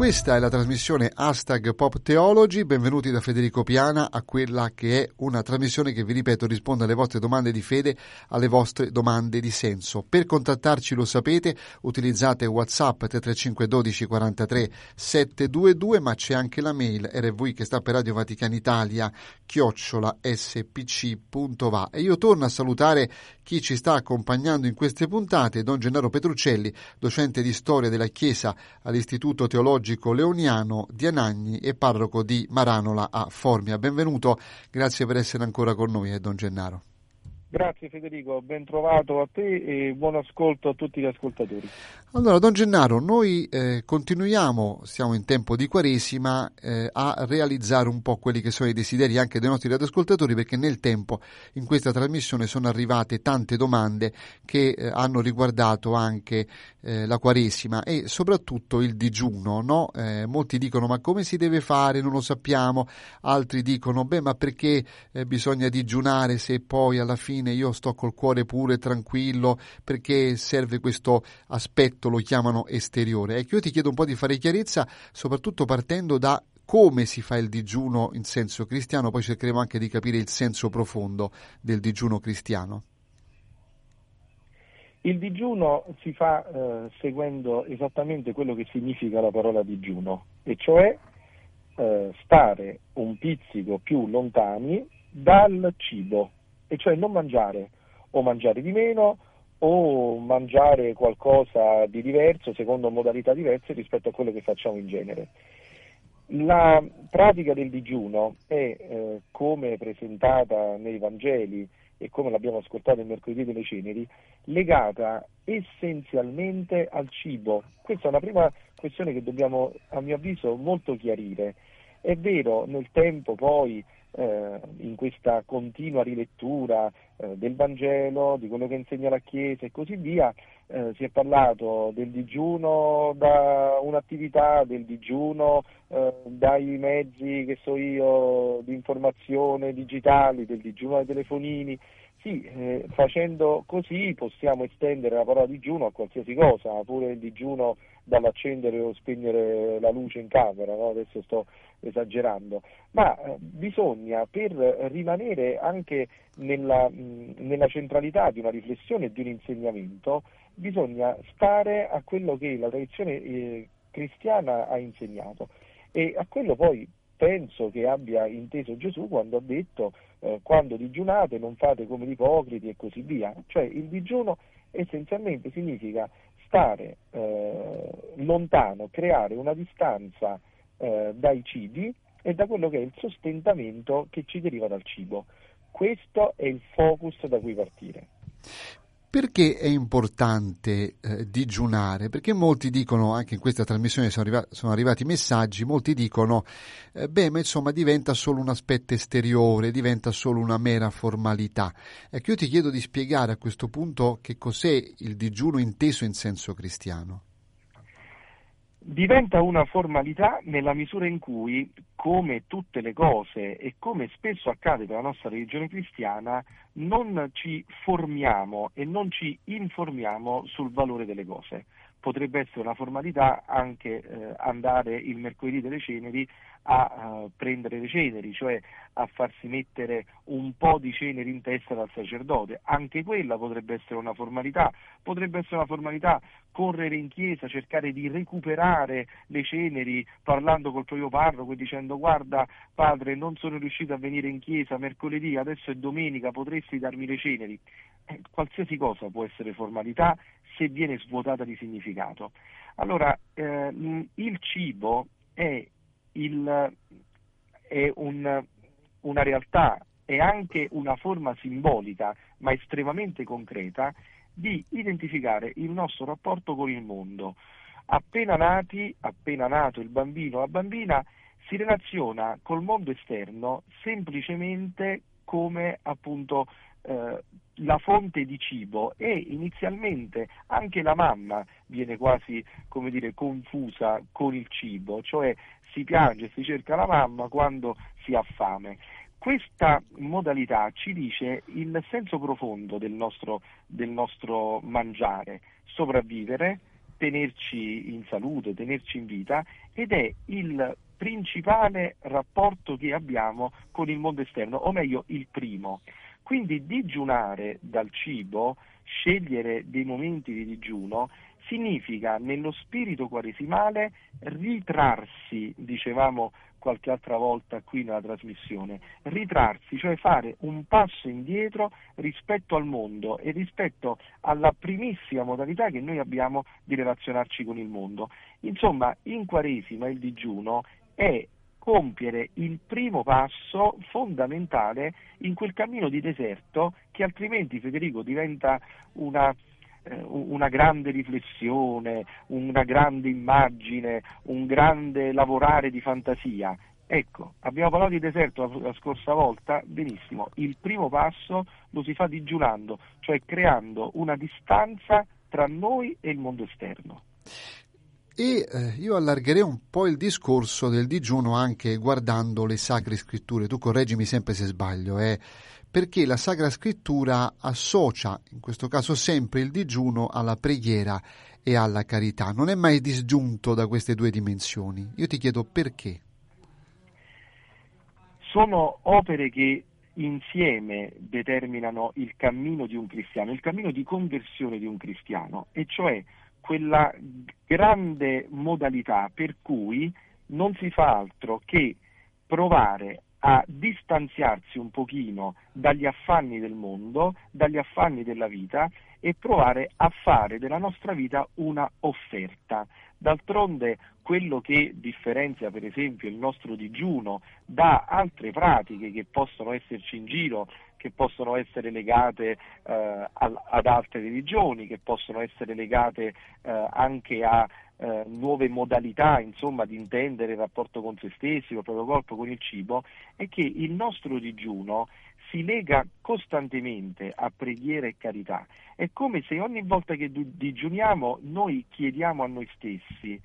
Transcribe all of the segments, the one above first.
Questa è la trasmissione Hashtag Pop Theology. Benvenuti da Federico Piana a quella che è una trasmissione che, vi ripeto, risponde alle vostre domande di fede, alle vostre domande di senso. Per contattarci, lo sapete, utilizzate WhatsApp 335 12 43 722, ma c'è anche la mail rv che sta per Radio Vaticana Italia, chiocciola spc.va. E io torno a salutare chi ci sta accompagnando in queste puntate, Don Gennaro Petruccelli, docente di storia della Chiesa all'Istituto Teologico teologico leoniano di Anagni e parroco di Maranola a Formia. Benvenuto, grazie per essere ancora con noi, eh, Don Gennaro. Grazie Federico, ben trovato a te e buon ascolto a tutti gli ascoltatori. Allora, Don Gennaro, noi eh, continuiamo, siamo in tempo di Quaresima, eh, a realizzare un po' quelli che sono i desideri anche dei nostri radioascoltatori perché nel tempo in questa trasmissione sono arrivate tante domande che eh, hanno riguardato anche eh, la Quaresima e soprattutto il digiuno. No? Eh, molti dicono ma come si deve fare, non lo sappiamo, altri dicono beh ma perché eh, bisogna digiunare se poi alla fine fine io sto col cuore pure tranquillo perché serve questo aspetto, lo chiamano esteriore. Ecco, io ti chiedo un po' di fare chiarezza, soprattutto partendo da come si fa il digiuno in senso cristiano, poi cercheremo anche di capire il senso profondo del digiuno cristiano. Il digiuno si fa eh, seguendo esattamente quello che significa la parola digiuno, e cioè eh, stare un pizzico più lontani dal cibo e cioè non mangiare o mangiare di meno o mangiare qualcosa di diverso secondo modalità diverse rispetto a quello che facciamo in genere. La pratica del digiuno è, eh, come presentata nei Vangeli e come l'abbiamo ascoltato il mercoledì delle ceneri, legata essenzialmente al cibo. Questa è una prima questione che dobbiamo, a mio avviso, molto chiarire. È vero, nel tempo poi eh, in questa continua rilettura eh, del Vangelo, di quello che insegna la Chiesa e così via, eh, si è parlato del digiuno da un'attività, del digiuno eh, dai mezzi che so io di informazione digitali, del digiuno dai telefonini. Sì, eh, facendo così possiamo estendere la parola digiuno a qualsiasi cosa, pure il digiuno dall'accendere o spegnere la luce in camera, no? adesso sto esagerando, ma eh, bisogna per rimanere anche nella, nella centralità di una riflessione e di un insegnamento, bisogna stare a quello che la tradizione eh, cristiana ha insegnato. E a quello poi penso che abbia inteso Gesù quando ha detto eh, quando digiunate non fate come gli ipocriti e così via, cioè il digiuno essenzialmente significa stare eh, lontano, creare una distanza eh, dai cibi e da quello che è il sostentamento che ci deriva dal cibo. Questo è il focus da cui partire. Perché è importante eh, digiunare? Perché molti dicono, anche in questa trasmissione sono, arriva- sono arrivati messaggi, molti dicono, eh, beh, ma insomma diventa solo un aspetto esteriore, diventa solo una mera formalità. Ecco, io ti chiedo di spiegare a questo punto che cos'è il digiuno inteso in senso cristiano diventa una formalità nella misura in cui, come tutte le cose e come spesso accade per la nostra religione cristiana, non ci formiamo e non ci informiamo sul valore delle cose. Potrebbe essere una formalità anche eh, andare il mercoledì delle ceneri a uh, prendere le ceneri, cioè a farsi mettere un po' di ceneri in testa dal sacerdote. Anche quella potrebbe essere una formalità, potrebbe essere una formalità correre in chiesa, cercare di recuperare le ceneri parlando col proprio parroco e dicendo guarda padre non sono riuscito a venire in chiesa mercoledì, adesso è domenica, potresti darmi le ceneri. Eh, qualsiasi cosa può essere formalità se viene svuotata di significato. Allora, eh, il cibo è il, è un, una realtà, è anche una forma simbolica, ma estremamente concreta, di identificare il nostro rapporto con il mondo. Appena nati, appena nato il bambino o la bambina, si relaziona col mondo esterno semplicemente come appunto eh, la fonte di cibo e inizialmente anche la mamma viene quasi come dire confusa con il cibo, cioè si piange, si cerca la mamma quando si ha fame. Questa modalità ci dice il senso profondo del nostro, del nostro mangiare, sopravvivere, tenerci in salute, tenerci in vita ed è il principale rapporto che abbiamo con il mondo esterno, o meglio il primo. Quindi digiunare dal cibo, scegliere dei momenti di digiuno, significa nello spirito quaresimale ritrarsi, dicevamo qualche altra volta qui nella trasmissione, ritrarsi, cioè fare un passo indietro rispetto al mondo e rispetto alla primissima modalità che noi abbiamo di relazionarci con il mondo. Insomma, in Quaresima il digiuno è compiere il primo passo fondamentale in quel cammino di deserto che altrimenti Federico diventa una, eh, una grande riflessione, una grande immagine, un grande lavorare di fantasia. Ecco, abbiamo parlato di deserto la, scorsa volta, benissimo, il primo passo lo si fa digiunando, cioè creando una distanza tra noi e il mondo esterno. E eh, io allargherei un po' il discorso del digiuno anche guardando le sacre scritture. Tu correggimi sempre se sbaglio, eh? perché la Sacra Scrittura associa, in questo caso sempre, il digiuno alla preghiera e alla carità. Non è mai disgiunto da queste due dimensioni. Io ti chiedo perché. Sono opere che insieme determinano il cammino di un cristiano, il cammino di conversione di un cristiano, e cioè quella grande modalità per cui non si fa altro che provare a distanziarsi un pochino dagli affanni del mondo, dagli affanni della vita e provare a fare della nostra vita una offerta. D'altronde quello che differenzia per esempio il nostro digiuno da altre pratiche che possono esserci in giro, che possono essere legate eh, ad altre religioni, che possono essere legate eh, anche a eh, nuove modalità insomma, di intendere il rapporto con se stessi, con il proprio corpo, con il cibo, è che il nostro digiuno si lega costantemente a preghiera e carità. È come se ogni volta che digiuniamo noi chiediamo a noi stessi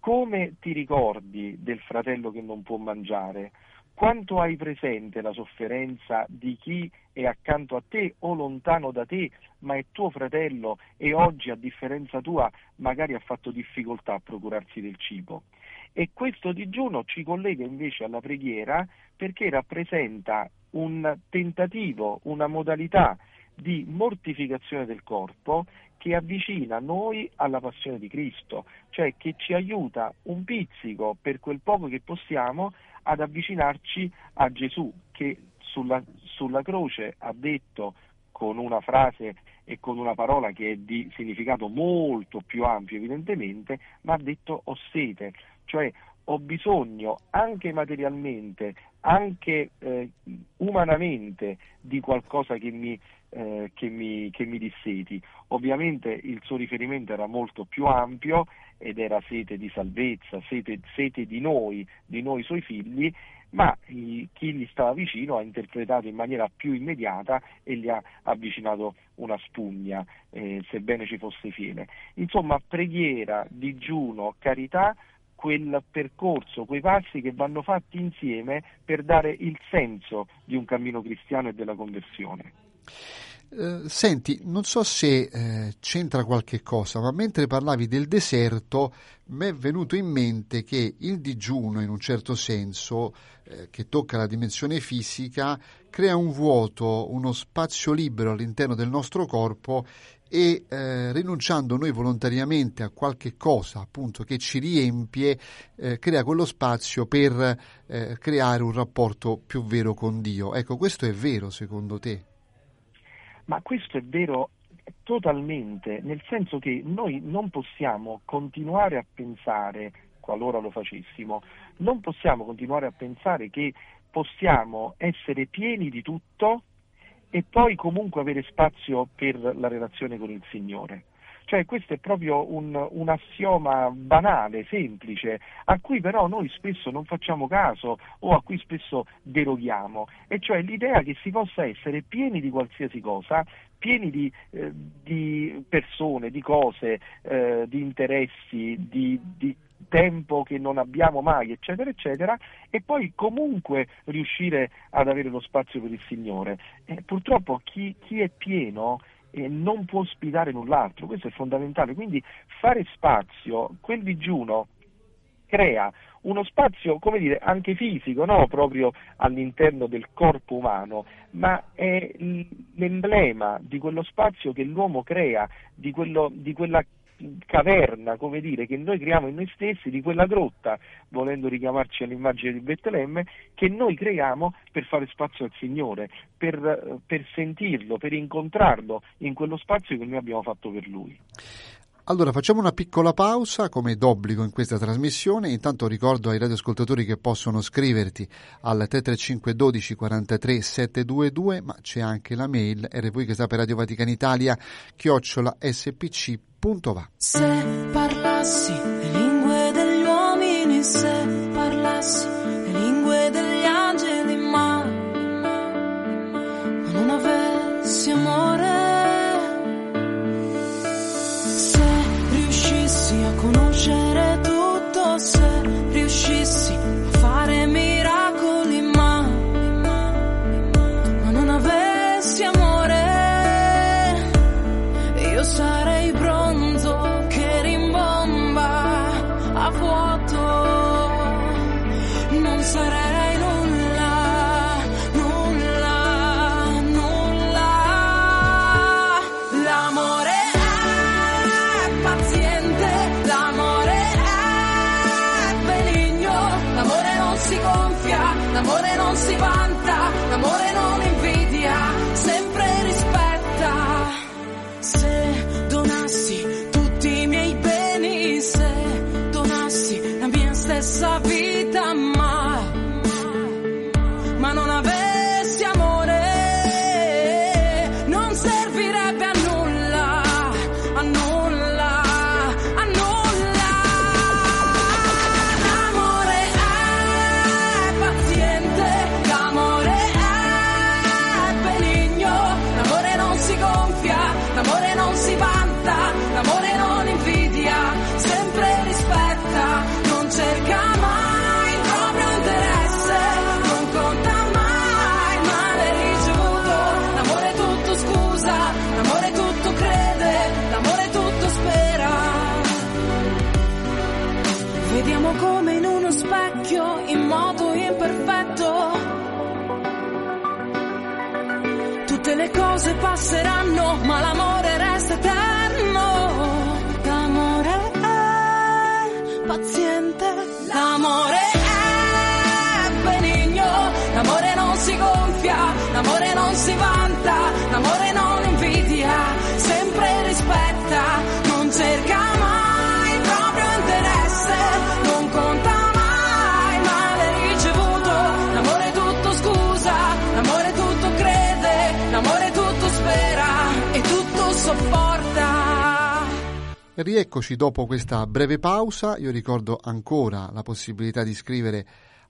come ti ricordi del fratello che non può mangiare? Quanto hai presente la sofferenza di chi è accanto a te o lontano da te, ma è tuo fratello e oggi, a differenza tua, magari ha fatto difficoltà a procurarsi del cibo? E questo digiuno ci collega invece alla preghiera perché rappresenta un tentativo, una modalità di mortificazione del corpo che avvicina noi alla passione di Cristo, cioè che ci aiuta un pizzico per quel poco che possiamo ad avvicinarci a Gesù che sulla, sulla croce ha detto con una frase e con una parola che è di significato molto più ampio evidentemente, ma ha detto ho sete, cioè ho bisogno anche materialmente, anche eh, umanamente di qualcosa che mi, eh, che, mi, che mi disseti. Ovviamente il suo riferimento era molto più ampio ed era sete di salvezza, sete, sete di noi, di noi suoi figli, ma chi gli stava vicino ha interpretato in maniera più immediata e gli ha avvicinato una spugna, eh, sebbene ci fosse fiele. Insomma, preghiera, digiuno, carità, quel percorso, quei passi che vanno fatti insieme per dare il senso di un cammino cristiano e della conversione. Eh, senti, non so se eh, c'entra qualche cosa, ma mentre parlavi del deserto mi è venuto in mente che il digiuno, in un certo senso, eh, che tocca la dimensione fisica, crea un vuoto, uno spazio libero all'interno del nostro corpo e eh, rinunciando noi volontariamente a qualche cosa appunto che ci riempie, eh, crea quello spazio per eh, creare un rapporto più vero con Dio. Ecco, questo è vero secondo te? Ma questo è vero totalmente, nel senso che noi non possiamo continuare a pensare, qualora lo facessimo, non possiamo continuare a pensare che possiamo essere pieni di tutto e poi comunque avere spazio per la relazione con il Signore. Cioè questo è proprio un, un, assioma banale, semplice, a cui però noi spesso non facciamo caso o a cui spesso deroghiamo, e cioè l'idea che si possa essere pieni di qualsiasi cosa, pieni di, eh, di persone, di cose, eh, di interessi, di, di tempo che non abbiamo mai, eccetera, eccetera, e poi comunque riuscire ad avere lo spazio per il Signore. Eh, purtroppo chi, chi, è pieno eh, non può ospitare null'altro, questo è fondamentale, quindi fare spazio, quel digiuno crea uno spazio, come dire, anche fisico, no? proprio all'interno del corpo umano, ma è l'emblema di quello spazio che l'uomo crea, di, quello, di quella caverna, come dire, che noi creiamo in noi stessi, di quella grotta, volendo richiamarci all'immagine di Betlemme, che noi creiamo per fare spazio al Signore, per, per sentirlo, per incontrarlo in quello spazio che noi abbiamo fatto per Lui. Allora facciamo una piccola pausa come d'obbligo in questa trasmissione, intanto ricordo ai radioascoltatori che possono scriverti al 335 12 43 722 ma c'è anche la mail rv che sta per Radio Vaticana Italia chiocciola spc.va Se parlassi le lingue degli uomini, se parlassi non si vanta, l'amore non invidia, come in uno specchio, in modo imperfetto. Tutte le cose passeranno, ma l'amore resta eterno. L'amore è paziente, l'amore è benigno, l'amore non si gonfia, l'amore non si vanta, l'amore non invidia, sempre rispetta, non cerca Rieccoci dopo questa breve pausa, io ricordo ancora la possibilità di scrivere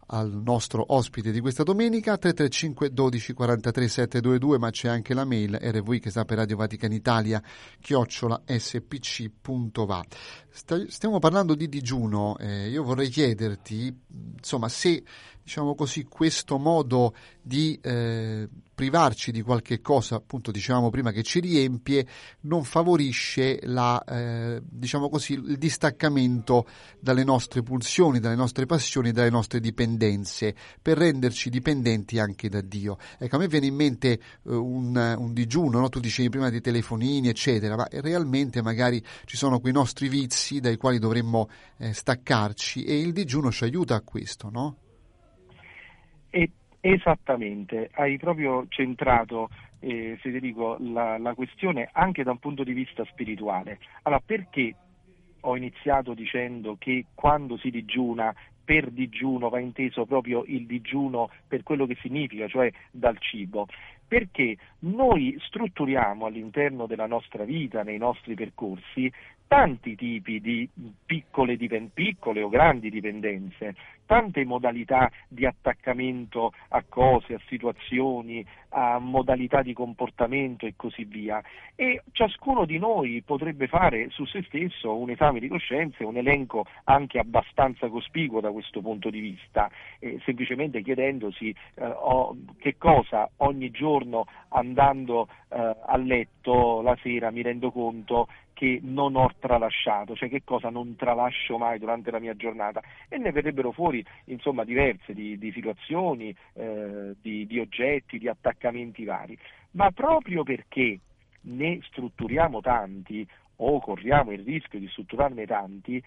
al nostro ospite di questa domenica 335 12 43 722 ma c'è anche la mail rv che sta per Radio Vaticana Italia chiocciola spc.va stiamo parlando di digiuno eh, io vorrei chiederti insomma se diciamo così questo modo di eh, privarci di qualche cosa appunto dicevamo prima che ci riempie non favorisce la eh, diciamo così il distaccamento dalle nostre pulsioni dalle nostre passioni dalle nostre dipendenze per renderci dipendenti anche da Dio ecco a me viene in mente eh, un, un digiuno no? tu dicevi prima dei telefonini eccetera ma realmente magari ci sono quei nostri vizi dai quali dovremmo eh, staccarci e il digiuno ci aiuta a questo no? E, esattamente, hai proprio centrato, eh, Federico, la, la questione anche da un punto di vista spirituale. Allora, perché ho iniziato dicendo che quando si digiuna per digiuno va inteso proprio il digiuno per quello che significa, cioè dal cibo, perché noi strutturiamo all'interno della nostra vita, nei nostri percorsi, tanti tipi di piccole, piccole, o grandi dipendenze, tante modalità di attaccamento a cose, a situazioni, a modalità di comportamento e così via. E ciascuno di noi potrebbe fare su se stesso un esame di coscienza, un elenco anche abbastanza cospicuo da questo punto di vista, eh, semplicemente chiedendosi eh, oh, che cosa ogni giorno andando eh, a letto la sera mi rendo conto che non ho tralasciato, cioè che cosa non tralascio mai durante la mia giornata. E ne verrebbero fuori insomma diverse di, di situazioni, eh, di, di oggetti, di attaccamenti vari, ma proprio perché ne strutturiamo tanti o corriamo il rischio di strutturarne tanti,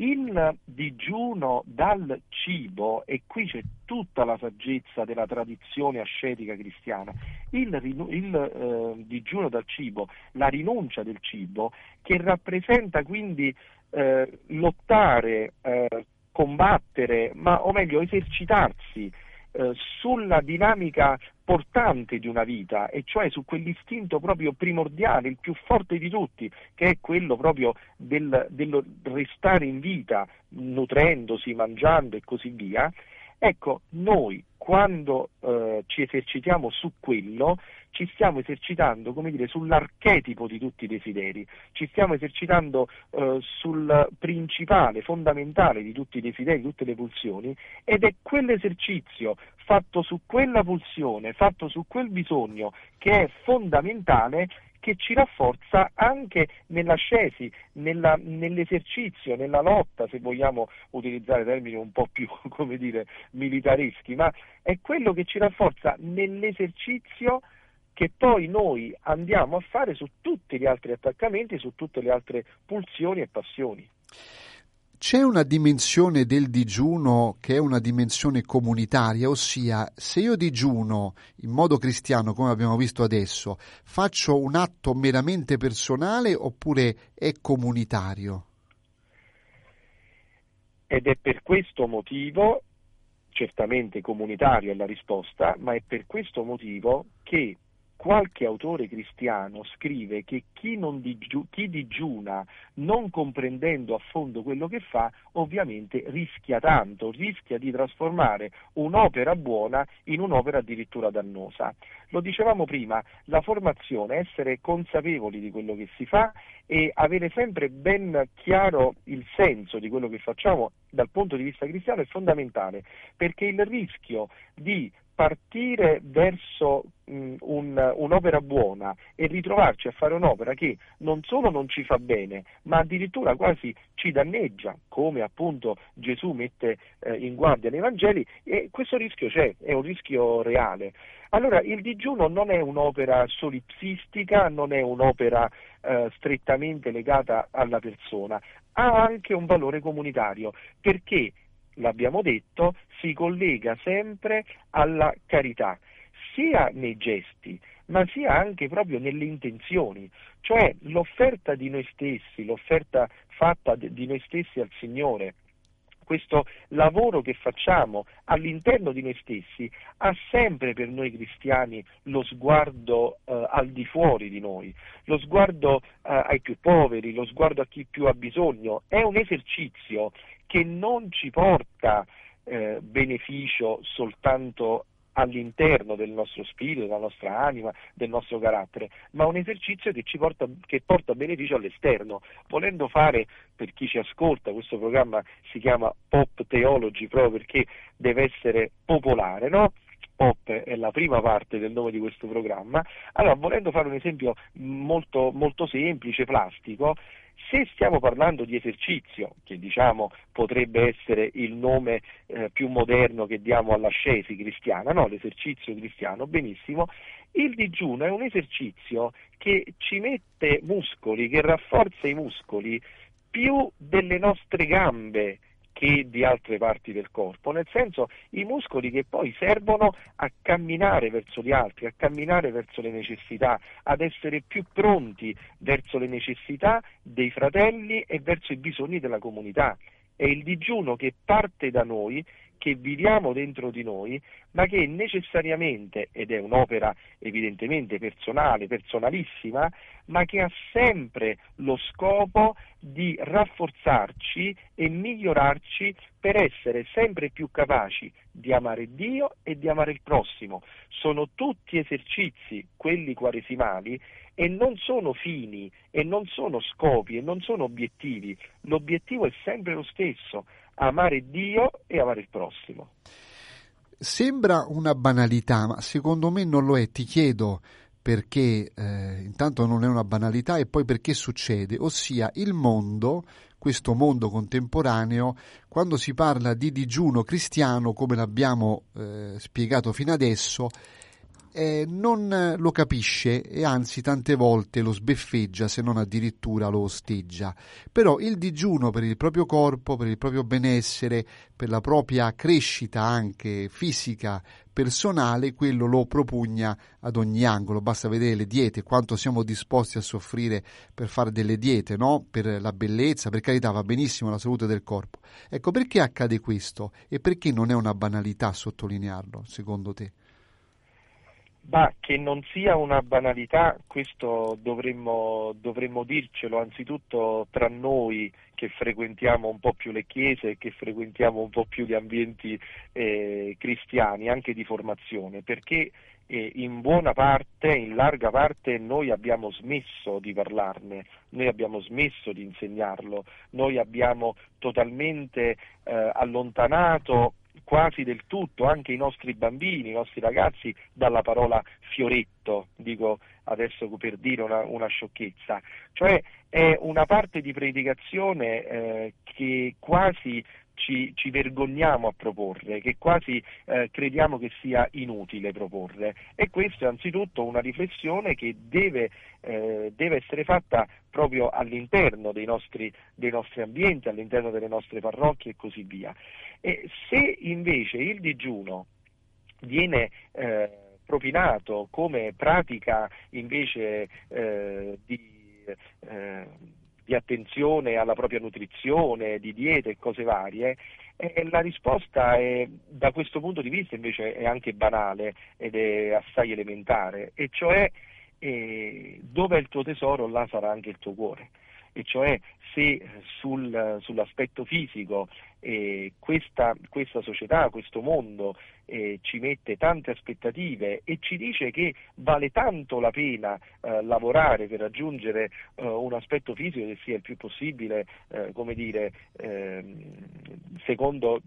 il digiuno dal cibo, e qui c'è tutta la saggezza della tradizione ascetica cristiana, il, il eh, digiuno dal cibo, la rinuncia del cibo, che rappresenta quindi eh, lottare, eh, combattere, ma o meglio esercitarsi eh, sulla dinamica portante di una vita, e cioè su quell'istinto proprio primordiale, il più forte di tutti, che è quello proprio del, del restare in vita, nutrendosi, mangiando e così via, ecco, noi quando eh, ci esercitiamo su quello, ci stiamo esercitando, dire, sull'archetipo di tutti i desideri, ci stiamo esercitando eh, sul principale, fondamentale di tutti i desideri, di tutte le pulsioni, ed è quell'esercizio fatto su quella pulsione, fatto su quel bisogno che è fondamentale che ci rafforza anche nell'ascesi, nella, nell'esercizio, nella lotta, se vogliamo utilizzare termini un po' più, dire, militareschi, ma è quello che ci rafforza nell'esercizio che poi noi andiamo a fare su tutti gli altri attaccamenti, su tutte le altre pulsioni e passioni. C'è una dimensione del digiuno che è una dimensione comunitaria, ossia se io digiuno in modo cristiano, come abbiamo visto adesso, faccio un atto meramente personale oppure è comunitario? Ed è per questo motivo, certamente comunitario è la risposta, ma è per questo motivo che qualche autore cristiano scrive che chi, digiu- chi, digiuna non comprendendo a fondo quello che fa, ovviamente rischia tanto, rischia di trasformare un'opera buona in un'opera addirittura dannosa. Lo dicevamo prima, la formazione, essere consapevoli di quello che si fa e avere sempre ben chiaro il senso di quello che facciamo dal punto di vista cristiano è fondamentale, perché il rischio di partire verso mh, un, un'opera buona e ritrovarci a fare un'opera che non solo non ci fa bene, ma addirittura quasi ci danneggia, come appunto Gesù mette eh, in guardia nei Vangeli, e questo rischio c'è, è un rischio reale. Allora il digiuno non è un'opera solipsistica, non è un'opera eh, strettamente legata alla persona, ha anche un valore comunitario, perché l'abbiamo detto, si collega sempre alla carità, sia nei gesti, ma sia anche proprio nelle intenzioni, cioè l'offerta di noi stessi, l'offerta fatta di noi stessi al Signore, questo lavoro che facciamo all'interno di noi stessi ha sempre per noi cristiani lo sguardo eh, al di fuori di noi, lo sguardo eh, ai più poveri, lo sguardo a chi più ha bisogno, è un esercizio che non ci porta eh, beneficio soltanto all'interno del nostro spirito, della nostra anima, del nostro carattere, ma un esercizio che, porta, che porta beneficio all'esterno. Volendo fare, per chi ci ascolta, questo programma si chiama Pop Theology proprio perché deve essere popolare, no? Pop è la prima parte del nome di questo programma, allora volendo fare un esempio molto, molto semplice, plastico, se stiamo parlando di esercizio, che diciamo potrebbe essere il nome eh, più moderno che diamo all'ascesi cristiana, no, l'esercizio cristiano, benissimo, il digiuno è un esercizio che ci mette muscoli, che rafforza i muscoli più delle nostre gambe, che di altre parti del corpo, nel senso i muscoli che poi servono a camminare verso gli altri, a camminare verso le necessità, ad essere più pronti verso le necessità dei fratelli e verso i bisogni della comunità. È il digiuno che parte da noi che viviamo dentro di noi, ma che necessariamente, ed è un'opera evidentemente personale, personalissima, ma che ha sempre lo scopo di rafforzarci e migliorarci per essere sempre più capaci di amare Dio e di amare il prossimo. Sono tutti esercizi, quelli quaresimali, e non sono fini, e non sono scopi, e non sono obiettivi. L'obiettivo è sempre lo stesso, amare Dio e amare il prossimo. Sembra una banalità, ma secondo me non lo è. Ti chiedo perché eh, intanto non è una banalità e poi perché succede, ossia il mondo, questo mondo contemporaneo, quando si parla di digiuno cristiano, come l'abbiamo eh, spiegato fino adesso, eh, non lo capisce e anzi tante volte lo sbeffeggia se non addirittura lo osteggia. Però il digiuno per il proprio corpo, per il proprio benessere, per la propria crescita anche fisica, personale, quello lo propugna ad ogni angolo. Basta vedere le diete, quanto siamo disposti a soffrire per fare delle diete, no? Per la bellezza, per carità va benissimo la salute del corpo. Ecco, perché accade questo e perché non è una banalità sottolinearlo, secondo te? Ma che non sia una banalità, questo dovremmo, dovremmo, dircelo. Anzitutto tra noi che frequentiamo un po' più le chiese, che frequentiamo un po' più gli ambienti eh, cristiani, anche di formazione, perché eh, in buona parte, in larga parte, noi abbiamo smesso di parlarne, noi abbiamo smesso di insegnarlo, noi abbiamo totalmente eh, allontanato quasi del tutto anche i nostri bambini, i nostri ragazzi dalla parola fioretto, dico adesso per dire una, una sciocchezza, cioè è una parte di predicazione eh, che quasi ci, ci, vergogniamo a proporre, che quasi eh, crediamo che sia inutile proporre. E questa è anzitutto una riflessione che deve, eh, deve essere fatta proprio all'interno dei nostri, dei nostri, ambienti, all'interno delle nostre parrocchie e così via. E se invece il digiuno viene eh, propinato come pratica invece eh, di eh, di attenzione alla propria nutrizione, di diete e cose varie, e la risposta è, da questo punto di vista invece è anche banale ed è assai elementare, e cioè eh, dove è il tuo tesoro là sarà anche il tuo cuore e cioè se sul, sull'aspetto fisico eh, questa, questa, società, questo mondo eh, ci mette tante aspettative e ci dice che vale tanto la pena eh, lavorare per raggiungere eh, un aspetto fisico che sia il più possibile, eh, come dire, ehm, secondo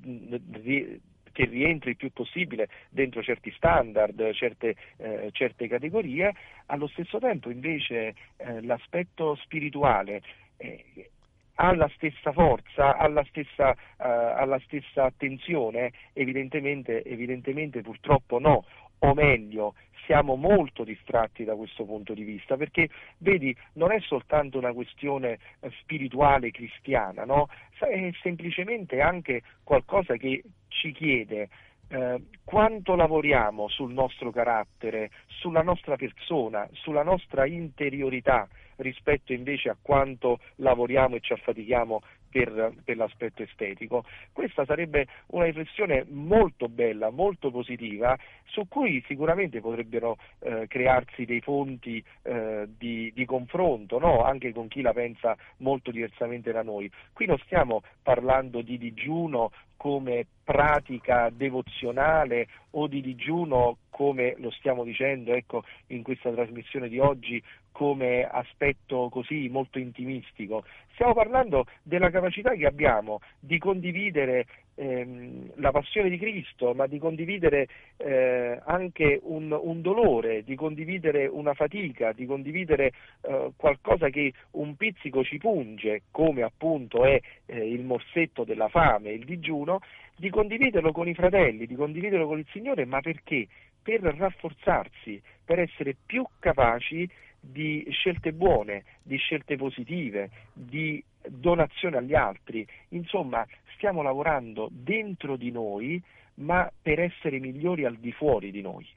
che rientri il più possibile dentro certi standard, certe, eh, certe categorie, allo stesso tempo invece eh, l'aspetto spirituale eh, ha la stessa forza, ha la stessa, uh, ha la stessa attenzione? Evidentemente, evidentemente purtroppo no, o meglio, siamo molto distratti da questo punto di vista, perché vedi, non è soltanto una questione eh, spirituale cristiana, no? è semplicemente anche qualcosa che ci chiede eh, quanto lavoriamo sul nostro carattere, sulla nostra persona, sulla nostra interiorità rispetto invece a quanto lavoriamo e ci affatichiamo per, per, l'aspetto estetico. Questa sarebbe una riflessione molto bella, molto positiva, su cui sicuramente potrebbero eh, crearsi dei fonti eh, di, di, confronto, no? anche con chi la pensa molto diversamente da noi. Qui non stiamo parlando di digiuno come pratica devozionale o di digiuno come lo stiamo dicendo ecco, in questa trasmissione di oggi come aspetto così molto intimistico, stiamo parlando della capacità che abbiamo di condividere ehm, la passione di Cristo, ma di condividere eh, anche un, un, dolore, di condividere una fatica, di condividere eh, qualcosa che un pizzico ci punge, come appunto è eh, il morsetto della fame, il digiuno, di condividerlo con i fratelli, di condividerlo con il Signore, ma perché? Per rafforzarsi, per essere più capaci di scelte buone, di scelte positive, di donazione agli altri. Insomma, stiamo lavorando dentro di noi, ma per essere migliori al di fuori di noi.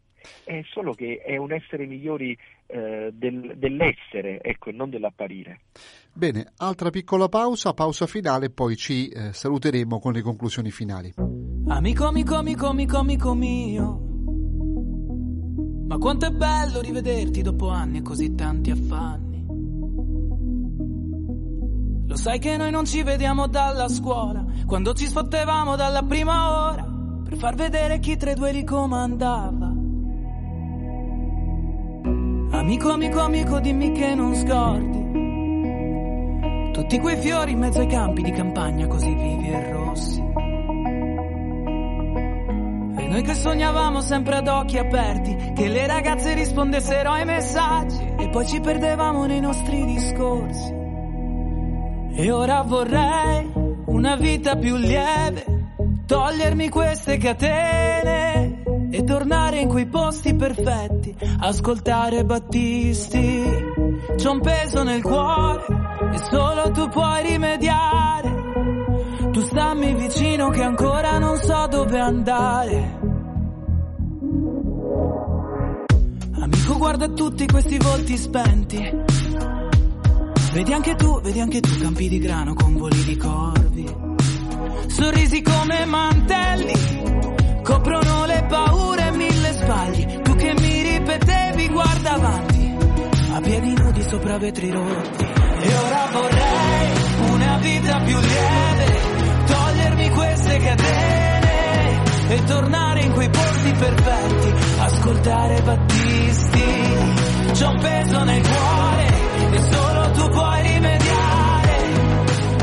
È solo che è un essere migliori eh, del, dell'essere, ecco, e non dell'apparire. Bene, altra piccola pausa, pausa finale, poi ci eh, saluteremo con le conclusioni finali. Amico, amico, amico, amico, amico mio. Ma quanto è bello rivederti dopo anni e così tanti affanni. Lo sai che noi non ci vediamo dalla scuola, quando ci sfottevamo dalla prima ora, per far vedere chi tra i due li comandava. Amico, amico, amico, dimmi che non scordi. Tutti quei fiori in mezzo ai campi di campagna così vivi e rossi. Noi che sognavamo sempre ad occhi aperti, che le ragazze rispondessero ai messaggi e poi ci perdevamo nei nostri discorsi. E ora vorrei una vita più lieve, togliermi queste catene e tornare in quei posti perfetti, ascoltare Battisti. C'ho un peso nel cuore e solo tu puoi rimediare. Tu stammi vicino che ancora non so dove andare. Amico guarda tutti questi volti spenti. Vedi anche tu, vedi anche tu campi di grano con voli di corvi. Sorrisi come mantelli, coprono le paure e mille sbagli. Tu che mi ripetevi guarda avanti, a piedi nudi sopra vetri rotti. E ora vorrei una vita più lieve, togliermi queste catene e tornare in quei posti perfetti, ascoltare Battisti. C'ho un peso nel cuore e solo tu puoi rimediare.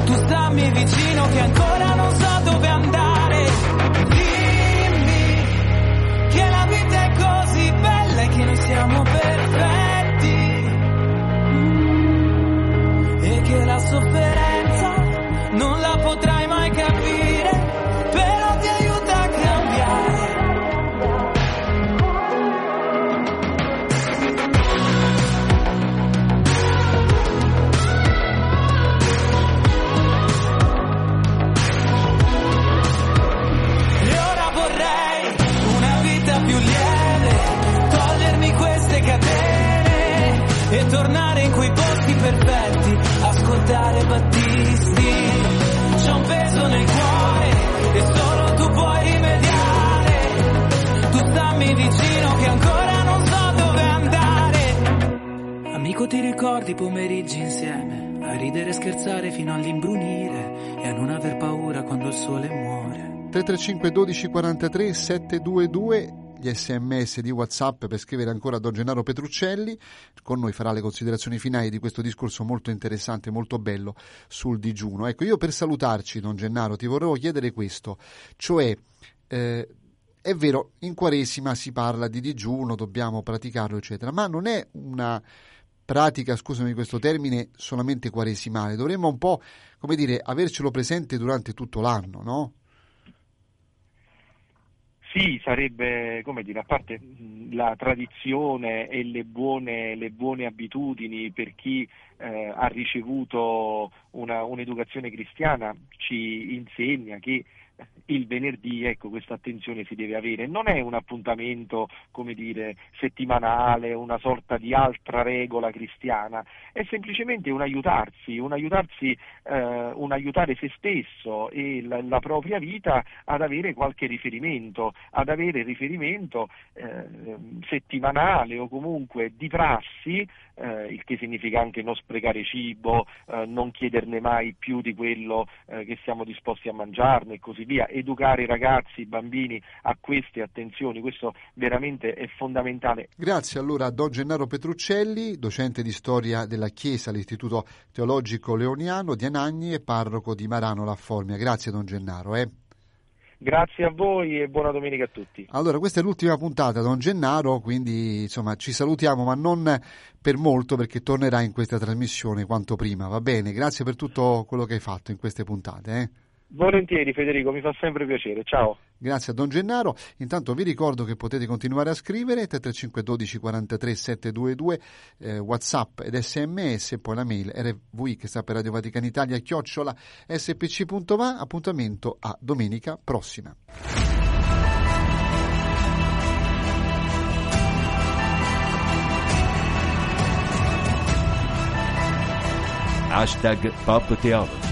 Tu stammi vicino che ancora non so dove andare. Dimmi che la vita è così bella e che noi siamo perfetti. Tornare in quei posti perfetti, ascoltare Battisti. C'è un peso nel cuore e solo tu puoi rimediare. Tu stammi vicino che ancora non so dove andare. Amico ti ricordi pomeriggi insieme, a ridere e scherzare fino all'imbrunire e a non aver paura quando il sole muore. 335 12 43 722 gli sms di whatsapp per scrivere ancora a Don Gennaro Petruccelli. Con noi farà le considerazioni finali di questo discorso molto interessante molto bello sul digiuno. Ecco io per salutarci Don Gennaro ti vorrei chiedere questo cioè eh, è vero in Quaresima si parla di digiuno dobbiamo praticarlo eccetera ma non è una pratica, scusami questo termine, solamente quaresimale, dovremmo un po', come dire, avercelo presente durante tutto l'anno, no? Sì, sarebbe, come dire, a parte la tradizione e le buone, le buone abitudini per chi eh, ha ricevuto una, un'educazione cristiana, ci insegna che il venerdì, ecco, questa attenzione si deve avere. Non è un appuntamento, come dire, settimanale, una sorta di altra regola cristiana, è semplicemente un aiutarsi, un aiutarsi, eh, un aiutare se stesso e la, la, propria vita ad avere qualche riferimento, ad avere riferimento eh, settimanale o comunque di prassi, eh, il che significa anche non sprecare cibo, eh, non chiederne mai più di quello eh, che siamo disposti a mangiarne e così via, educare i ragazzi, i bambini a queste attenzioni, questo veramente è fondamentale. Grazie allora a Don Gennaro Petruccelli, docente di storia della Chiesa all'Istituto Teologico Leoniano di Anagni e parroco di Marano La Formia. Grazie Don Gennaro. Eh. Grazie a voi e buona domenica a tutti. Allora, questa è l'ultima puntata, Don Gennaro, quindi insomma ci salutiamo, ma non per molto perché tornerà in questa trasmissione quanto prima, va bene? Grazie per tutto quello che hai fatto in queste puntate. Eh? Volentieri Federico, mi fa sempre piacere, ciao. Grazie a Don Gennaro, intanto vi ricordo che potete continuare a scrivere 335 12 43 722 eh, Whatsapp ed sms e poi la mail rvi che sta per Radio Vaticana Italia chiocciola spc.va appuntamento a domenica prossima. Hashtag Pop Theology